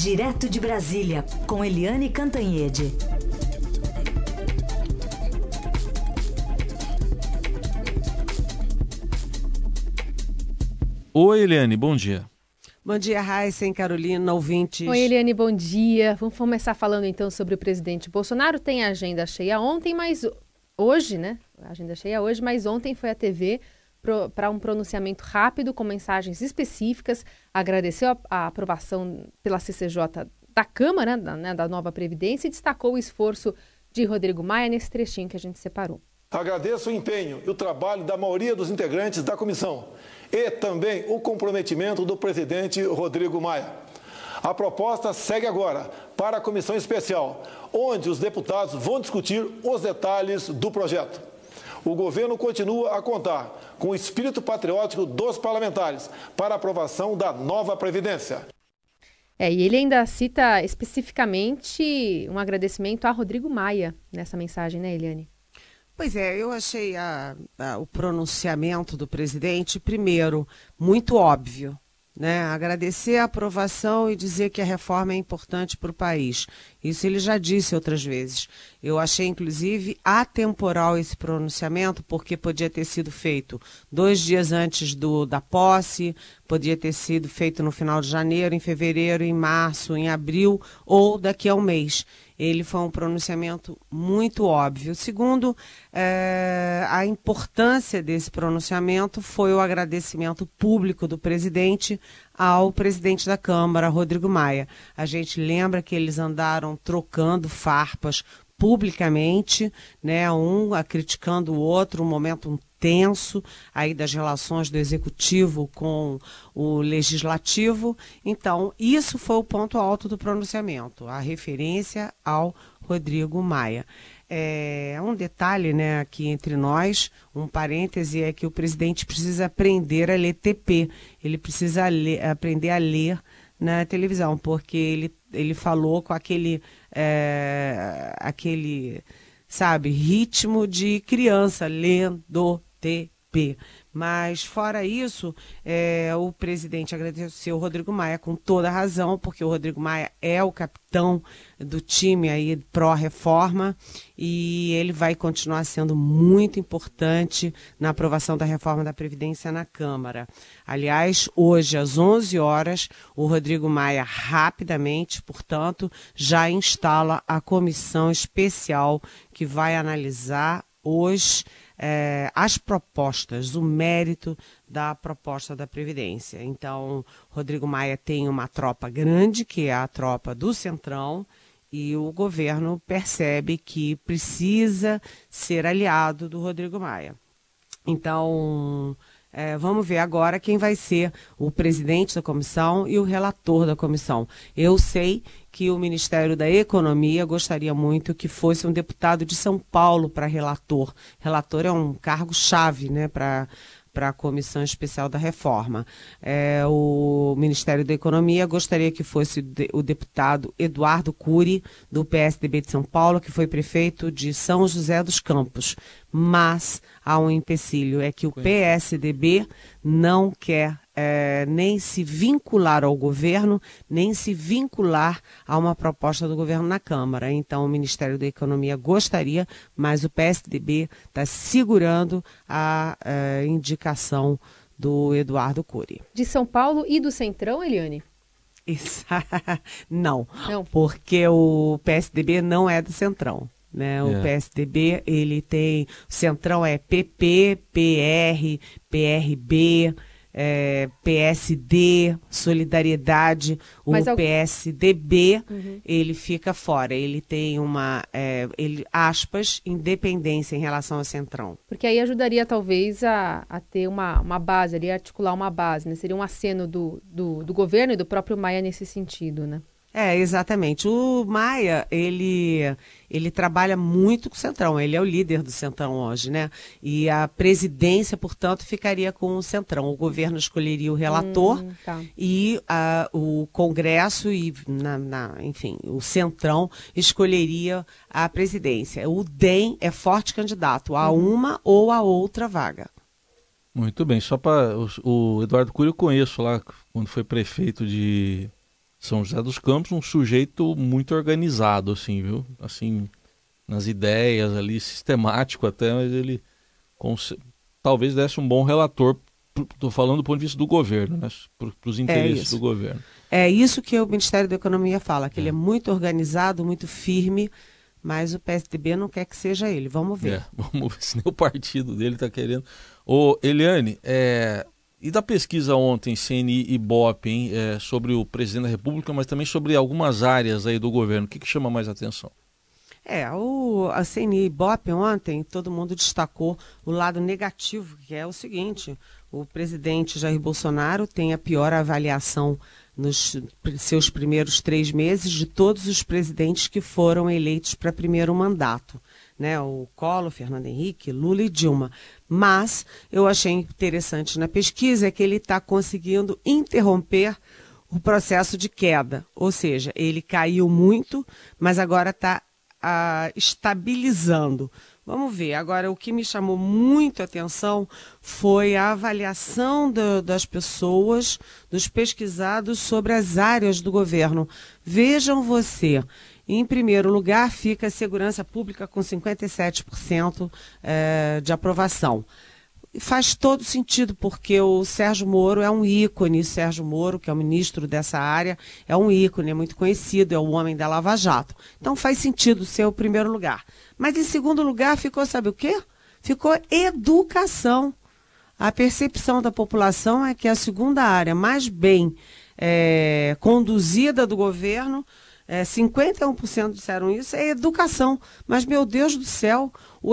Direto de Brasília, com Eliane Cantanhede. Oi, Eliane, bom dia. Bom dia, Raíssa e Carolina, ouvintes. Oi, Eliane, bom dia. Vamos começar falando então sobre o presidente Bolsonaro. Tem a agenda cheia ontem, mas hoje, né? A agenda cheia hoje, mas ontem foi a TV para um pronunciamento rápido, com mensagens específicas, agradeceu a, a aprovação pela CCJ da Câmara, da, né, da nova Previdência, e destacou o esforço de Rodrigo Maia nesse trechinho que a gente separou. Agradeço o empenho e o trabalho da maioria dos integrantes da comissão e também o comprometimento do presidente Rodrigo Maia. A proposta segue agora para a comissão especial, onde os deputados vão discutir os detalhes do projeto o governo continua a contar com o espírito patriótico dos parlamentares para a aprovação da nova Previdência. É, e ele ainda cita especificamente um agradecimento a Rodrigo Maia nessa mensagem, né, Eliane? Pois é, eu achei a, a, o pronunciamento do presidente, primeiro, muito óbvio né? Agradecer a aprovação e dizer que a reforma é importante para o país. Isso ele já disse outras vezes. Eu achei, inclusive, atemporal esse pronunciamento, porque podia ter sido feito dois dias antes do, da posse, podia ter sido feito no final de janeiro, em fevereiro, em março, em abril ou daqui a um mês ele foi um pronunciamento muito óbvio. Segundo, é, a importância desse pronunciamento foi o agradecimento público do presidente ao presidente da Câmara, Rodrigo Maia. A gente lembra que eles andaram trocando farpas publicamente, né, um criticando o outro, um momento um tenso aí das relações do executivo com o legislativo. Então, isso foi o ponto alto do pronunciamento, a referência ao Rodrigo Maia. É, um detalhe né, aqui entre nós, um parêntese, é que o presidente precisa aprender a ler TP, ele precisa ler, aprender a ler na televisão, porque ele, ele falou com aquele, é, aquele sabe, ritmo de criança, lendo TP. Mas, fora isso, é, o presidente agradeceu o Rodrigo Maia com toda razão, porque o Rodrigo Maia é o capitão do time aí pró-reforma e ele vai continuar sendo muito importante na aprovação da reforma da Previdência na Câmara. Aliás, hoje, às 11 horas, o Rodrigo Maia, rapidamente, portanto, já instala a comissão especial que vai analisar os é, as propostas, o mérito da proposta da Previdência. Então, Rodrigo Maia tem uma tropa grande, que é a tropa do Centrão, e o governo percebe que precisa ser aliado do Rodrigo Maia. Então, é, vamos ver agora quem vai ser o presidente da comissão e o relator da comissão. Eu sei que o Ministério da Economia gostaria muito que fosse um deputado de São Paulo para relator. Relator é um cargo-chave né, para para a Comissão Especial da Reforma. É, o Ministério da Economia gostaria que fosse o deputado Eduardo Cury, do PSDB de São Paulo, que foi prefeito de São José dos Campos. Mas há um empecilho, é que o PSDB não quer é, nem se vincular ao governo, nem se vincular a uma proposta do governo na Câmara. Então, o Ministério da Economia gostaria, mas o PSDB está segurando a, a é, indicação do Eduardo Cury. De São Paulo e do Centrão, Eliane? não, não, porque o PSDB não é do Centrão. Né? O é. PSDB, ele tem. O Centrão é PP, PR, PRB, é, PSD, Solidariedade, o Mas PSDB, uhum. ele fica fora. Ele tem uma, é, ele, aspas, independência em relação ao Centrão. Porque aí ajudaria talvez a, a ter uma, uma base, ali, articular uma base, né? Seria um aceno do, do, do governo e do próprio Maia nesse sentido, né? É, exatamente. O Maia, ele, ele trabalha muito com o Centrão, ele é o líder do Centrão hoje, né? E a presidência, portanto, ficaria com o Centrão. O governo escolheria o relator hum, tá. e a, o Congresso e, na, na, enfim, o Centrão escolheria a presidência. O DEM é forte candidato a uhum. uma ou a outra vaga. Muito bem, só para o, o Eduardo Cury eu conheço lá quando foi prefeito de São José dos Campos, um sujeito muito organizado, assim, viu? Assim, nas ideias ali, sistemático até, mas ele talvez desse um bom relator estou falando do ponto de vista do governo, né? para os é interesses é do governo. É isso que o Ministério da Economia fala, que é. ele é muito organizado, muito firme, mas o PSDB não quer que seja ele. Vamos ver. É, vamos ver se nem o partido dele está querendo. Ô, Eliane, é, e da pesquisa ontem, CNI e BOP, hein, é, sobre o presidente da República, mas também sobre algumas áreas aí do governo, o que, que chama mais atenção? É, o, a CNI e BOP ontem, todo mundo destacou o lado negativo, que é o seguinte, o presidente Jair Bolsonaro tem a pior avaliação nos seus primeiros três meses de todos os presidentes que foram eleitos para primeiro mandato. Né, o Collor, Fernando Henrique, Lula e Dilma. Mas eu achei interessante na pesquisa é que ele está conseguindo interromper o processo de queda. Ou seja, ele caiu muito, mas agora está ah, estabilizando. Vamos ver. Agora, o que me chamou muito a atenção foi a avaliação do, das pessoas, dos pesquisados sobre as áreas do governo. Vejam você. Em primeiro lugar, fica a segurança pública com 57% é, de aprovação faz todo sentido, porque o Sérgio Moro é um ícone. Sérgio Moro, que é o ministro dessa área, é um ícone, é muito conhecido, é o homem da Lava Jato. Então faz sentido ser o primeiro lugar. Mas em segundo lugar ficou, sabe o quê? Ficou educação. A percepção da população é que a segunda área mais bem é, conduzida do governo é, 51% disseram isso, é educação. Mas, meu Deus do céu,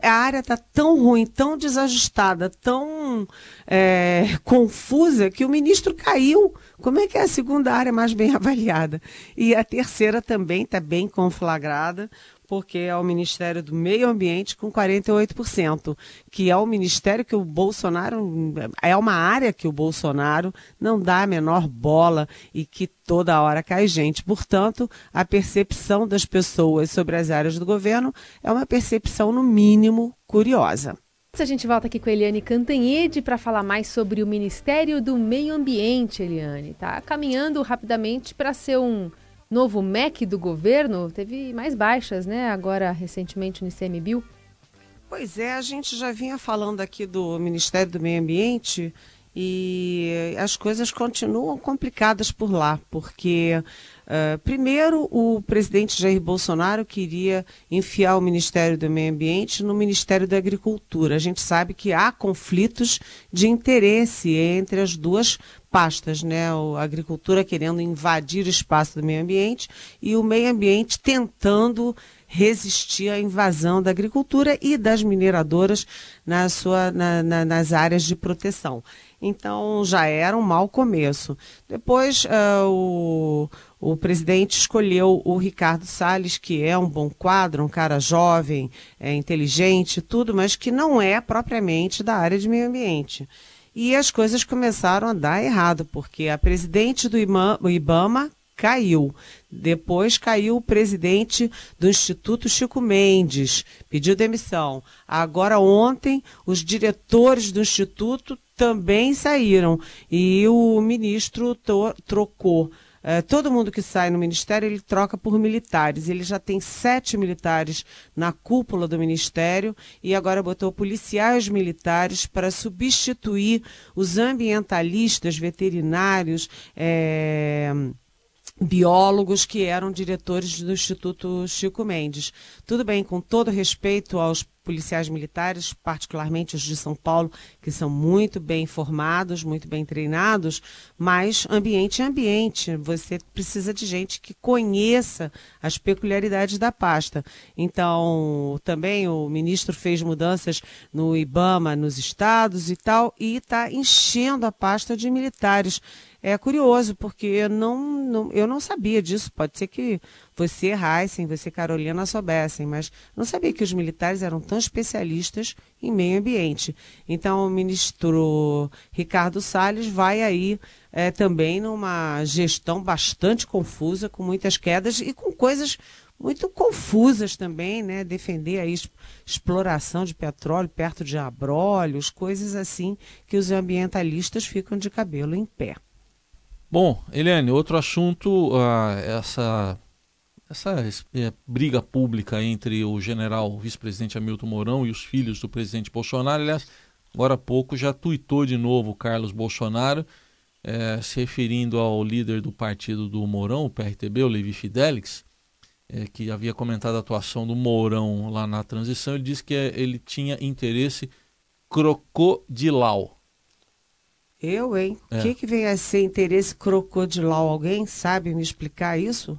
a área está tão ruim, tão desajustada, tão é, confusa, que o ministro caiu. Como é que é a segunda área mais bem avaliada? E a terceira também está bem conflagrada porque é o Ministério do Meio Ambiente com 48%, que é o ministério que o Bolsonaro é uma área que o Bolsonaro não dá a menor bola e que toda hora cai gente. Portanto, a percepção das pessoas sobre as áreas do governo é uma percepção no mínimo curiosa. A gente volta aqui com a Eliane Cantanhede para falar mais sobre o Ministério do Meio Ambiente, Eliane. Tá caminhando rapidamente para ser um novo MEC do governo teve mais baixas, né? Agora, recentemente, no ICMBio. Pois é, a gente já vinha falando aqui do Ministério do Meio Ambiente e as coisas continuam complicadas por lá, porque uh, primeiro o presidente Jair Bolsonaro queria enfiar o Ministério do Meio Ambiente no Ministério da Agricultura. A gente sabe que há conflitos de interesse entre as duas pastas, né? A agricultura querendo invadir o espaço do meio ambiente e o meio ambiente tentando resistir à invasão da agricultura e das mineradoras na sua, na, na, nas áreas de proteção. Então já era um mau começo. Depois uh, o, o presidente escolheu o Ricardo Salles, que é um bom quadro, um cara jovem, é, inteligente, tudo, mas que não é propriamente da área de meio ambiente. E as coisas começaram a dar errado, porque a presidente do IBAMA caiu. Depois caiu o presidente do Instituto Chico Mendes, pediu demissão. Agora, ontem, os diretores do Instituto também saíram e o ministro trocou é, todo mundo que sai no ministério ele troca por militares. Ele já tem sete militares na cúpula do ministério e agora botou policiais militares para substituir os ambientalistas, veterinários. É biólogos que eram diretores do Instituto Chico Mendes. Tudo bem, com todo respeito aos policiais militares, particularmente os de São Paulo, que são muito bem formados, muito bem treinados, mas ambiente é ambiente. Você precisa de gente que conheça as peculiaridades da pasta. Então, também o ministro fez mudanças no IBAMA, nos estados e tal, e está enchendo a pasta de militares. É curioso, porque não, não, eu não sabia disso. Pode ser que você, Heisen, você, Carolina, soubessem, mas não sabia que os militares eram tão especialistas em meio ambiente. Então, o ministro Ricardo Salles vai aí é, também numa gestão bastante confusa, com muitas quedas e com coisas muito confusas também, né? Defender a exploração de petróleo perto de abrolhos, coisas assim que os ambientalistas ficam de cabelo em pé. Bom, Eliane, outro assunto, uh, essa, essa é, briga pública entre o general vice-presidente Hamilton Mourão e os filhos do presidente Bolsonaro. Aliás, agora há pouco já tuitou de novo o Carlos Bolsonaro, é, se referindo ao líder do partido do Mourão, o PRTB, o Levi Fidelix, é, que havia comentado a atuação do Mourão lá na transição. Ele disse que ele tinha interesse crocodilal eu, hein? O é. que, que vem a ser interesse crocodilau? Alguém sabe me explicar isso?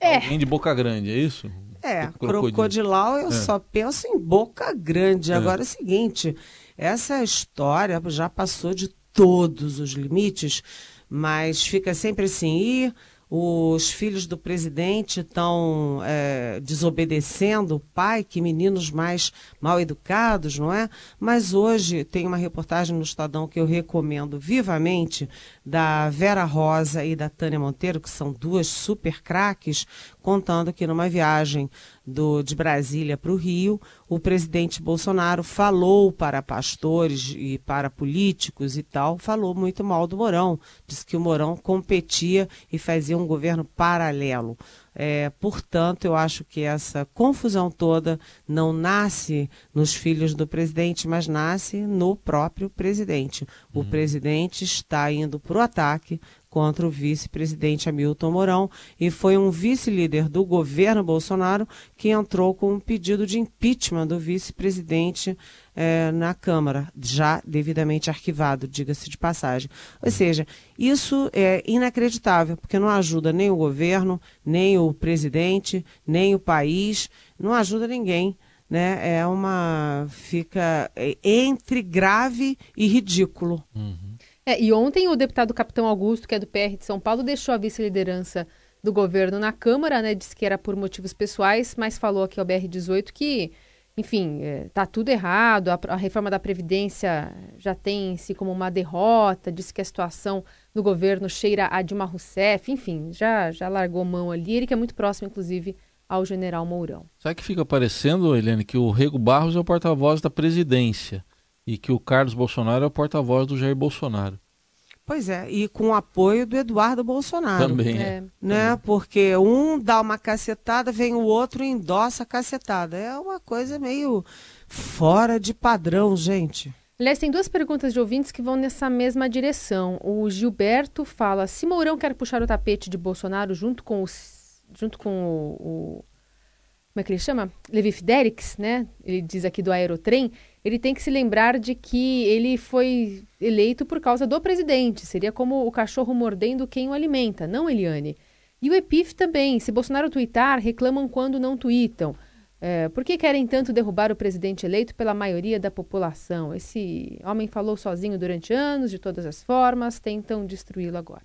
É. Alguém de boca grande, é isso? É, crocodilau eu é. só penso em boca grande. É. Agora é o seguinte, essa história já passou de todos os limites, mas fica sempre assim, e os filhos do presidente estão é, desobedecendo o pai, que meninos mais mal educados, não é? Mas hoje tem uma reportagem no Estadão que eu recomendo vivamente, da Vera Rosa e da Tânia Monteiro, que são duas super craques, contando que numa viagem do, de Brasília para o Rio, o presidente Bolsonaro falou para pastores e para políticos e tal, falou muito mal do Mourão. Disse que o Mourão competia e fazia um governo paralelo. É, portanto, eu acho que essa confusão toda não nasce nos filhos do presidente, mas nasce no próprio presidente. O uhum. presidente está indo para o ataque contra o vice-presidente Hamilton Mourão e foi um vice-líder do governo Bolsonaro que entrou com um pedido de impeachment do vice-presidente é, na Câmara, já devidamente arquivado, diga-se de passagem. Ou seja, isso é inacreditável, porque não ajuda nem o governo, nem o presidente, nem o país, não ajuda ninguém. Né? É uma. fica é, entre grave e ridículo. Uhum. É, e ontem o deputado Capitão Augusto, que é do PR de São Paulo, deixou a vice-liderança do governo na Câmara, né? Disse que era por motivos pessoais, mas falou aqui ao BR-18 que enfim, está é, tudo errado, a, a, reforma da Previdência já tem-se como uma derrota, disse que a situação no governo cheira a Dilma Rousseff, enfim, já, já largou mão ali, ele que é muito próximo, inclusive, ao general Mourão. Sabe que fica parecendo, Helene, que o Rego Barros é o porta-voz da presidência e que o Carlos Bolsonaro é o porta-voz do Jair Bolsonaro. Pois é, e com o apoio do Eduardo Bolsonaro. Também, é. Né? Porque um dá uma cacetada, vem o outro e endossa a cacetada. É uma coisa meio fora de padrão, gente. Aliás, tem duas perguntas de ouvintes que vão nessa mesma direção. O Gilberto fala: se Mourão quer puxar o tapete de Bolsonaro junto com, os, junto com o, o como é que ele chama? Levi Fidelix, né? Ele diz aqui do Aerotrem ele tem que se lembrar de que ele foi eleito por causa do presidente. Seria como o cachorro mordendo quem o alimenta, não Eliane. E o Epif também. Se Bolsonaro twittar, reclamam quando não tweetam. É, por que querem tanto derrubar o presidente eleito pela maioria da população? Esse homem falou sozinho durante anos, de todas as formas, tentam destruí-lo agora.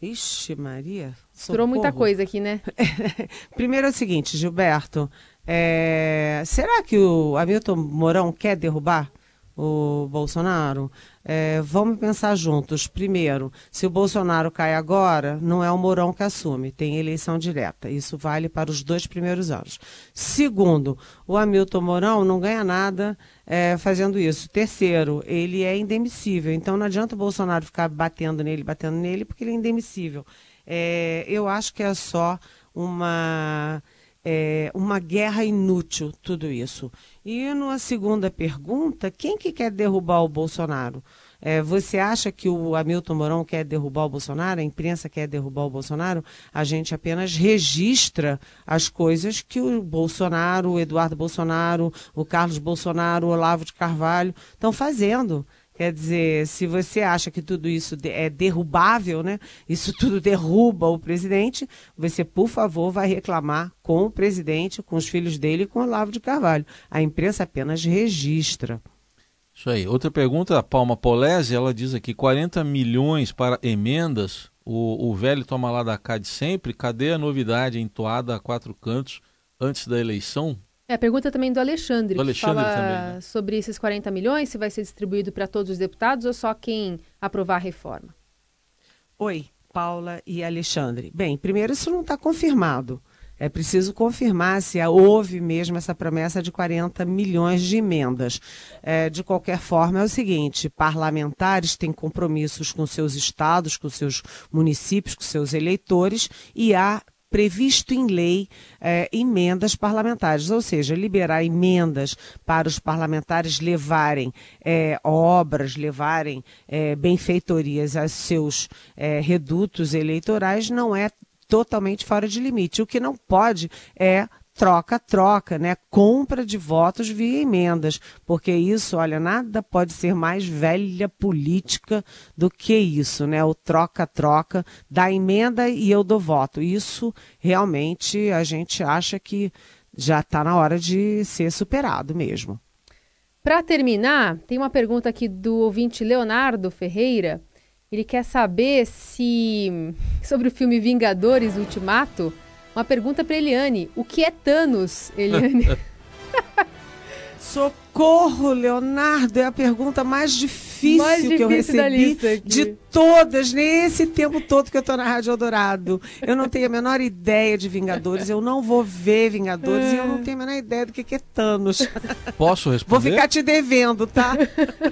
Ixi, Maria. Socorro. muita coisa aqui, né? Primeiro é o seguinte, Gilberto. É, será que o Hamilton Mourão quer derrubar o Bolsonaro? É, vamos pensar juntos. Primeiro, se o Bolsonaro cai agora, não é o Mourão que assume, tem eleição direta. Isso vale para os dois primeiros anos. Segundo, o Hamilton Mourão não ganha nada é, fazendo isso. Terceiro, ele é indemissível. Então não adianta o Bolsonaro ficar batendo nele, batendo nele, porque ele é indemissível. É, eu acho que é só uma é, uma guerra inútil tudo isso. E numa segunda pergunta, quem que quer derrubar o Bolsonaro? É, você acha que o Hamilton Mourão quer derrubar o Bolsonaro? A imprensa quer derrubar o Bolsonaro? A gente apenas registra as coisas que o Bolsonaro, o Eduardo Bolsonaro, o Carlos Bolsonaro, o Olavo de Carvalho estão fazendo. Quer dizer, se você acha que tudo isso é derrubável, né? Isso tudo derruba o presidente, você, por favor, vai reclamar com o presidente, com os filhos dele e com o Olavo de Carvalho. A imprensa apenas registra. Isso aí. Outra pergunta, a Palma Polese, ela diz aqui, 40 milhões para emendas, o, o velho toma lá da cá de sempre, cadê a novidade entoada a quatro cantos antes da eleição? É, a pergunta também do Alexandre, do Alexandre que fala também, né? sobre esses 40 milhões, se vai ser distribuído para todos os deputados ou só quem aprovar a reforma. Oi, Paula e Alexandre. Bem, primeiro isso não está confirmado. É preciso confirmar se houve mesmo essa promessa de 40 milhões de emendas. É, de qualquer forma, é o seguinte: parlamentares têm compromissos com seus estados, com seus municípios, com seus eleitores, e há previsto em lei eh, emendas parlamentares, ou seja, liberar emendas para os parlamentares levarem eh, obras, levarem eh, benfeitorias aos seus redutos eleitorais não é totalmente fora de limite. O que não pode é troca-troca, né? Compra de votos via emendas, porque isso, olha, nada pode ser mais velha política do que isso, né? O troca-troca da emenda e eu dou voto. Isso realmente a gente acha que já está na hora de ser superado mesmo. Para terminar, tem uma pergunta aqui do ouvinte Leonardo Ferreira. Ele quer saber se sobre o filme Vingadores Ultimato uma pergunta para Eliane. O que é Thanos, Eliane? Socorro, Leonardo, é a pergunta mais difícil, mais difícil que eu recebi de todas, nesse tempo todo que eu tô na Rádio Eldorado. Eu não tenho a menor ideia de Vingadores, eu não vou ver Vingadores é. e eu não tenho a menor ideia do que, é Thanos. Posso responder? Vou ficar te devendo, tá?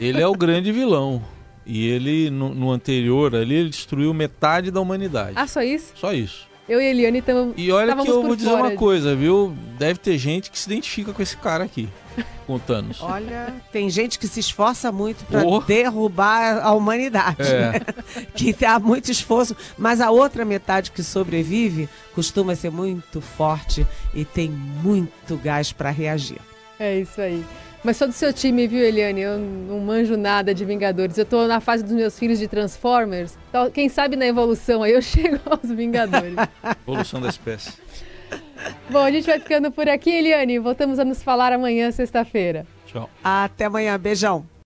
Ele é o grande vilão. E ele, no, no anterior ali, ele destruiu metade da humanidade. Ah, só isso? Só isso. Eu e a Eliane estamos. E olha que eu vou dizer uma coisa, viu? Deve ter gente que se identifica com esse cara aqui, com o Thanos. Olha, tem gente que se esforça muito para oh. derrubar a humanidade. É. Né? que há muito esforço, mas a outra metade que sobrevive costuma ser muito forte e tem muito gás para reagir. É isso aí. Mas sou do seu time, viu, Eliane? Eu não manjo nada de Vingadores. Eu tô na fase dos meus filhos de Transformers. Então, quem sabe na evolução aí eu chego aos Vingadores. evolução da espécie. Bom, a gente vai ficando por aqui, Eliane. Voltamos a nos falar amanhã, sexta-feira. Tchau. Até amanhã. Beijão.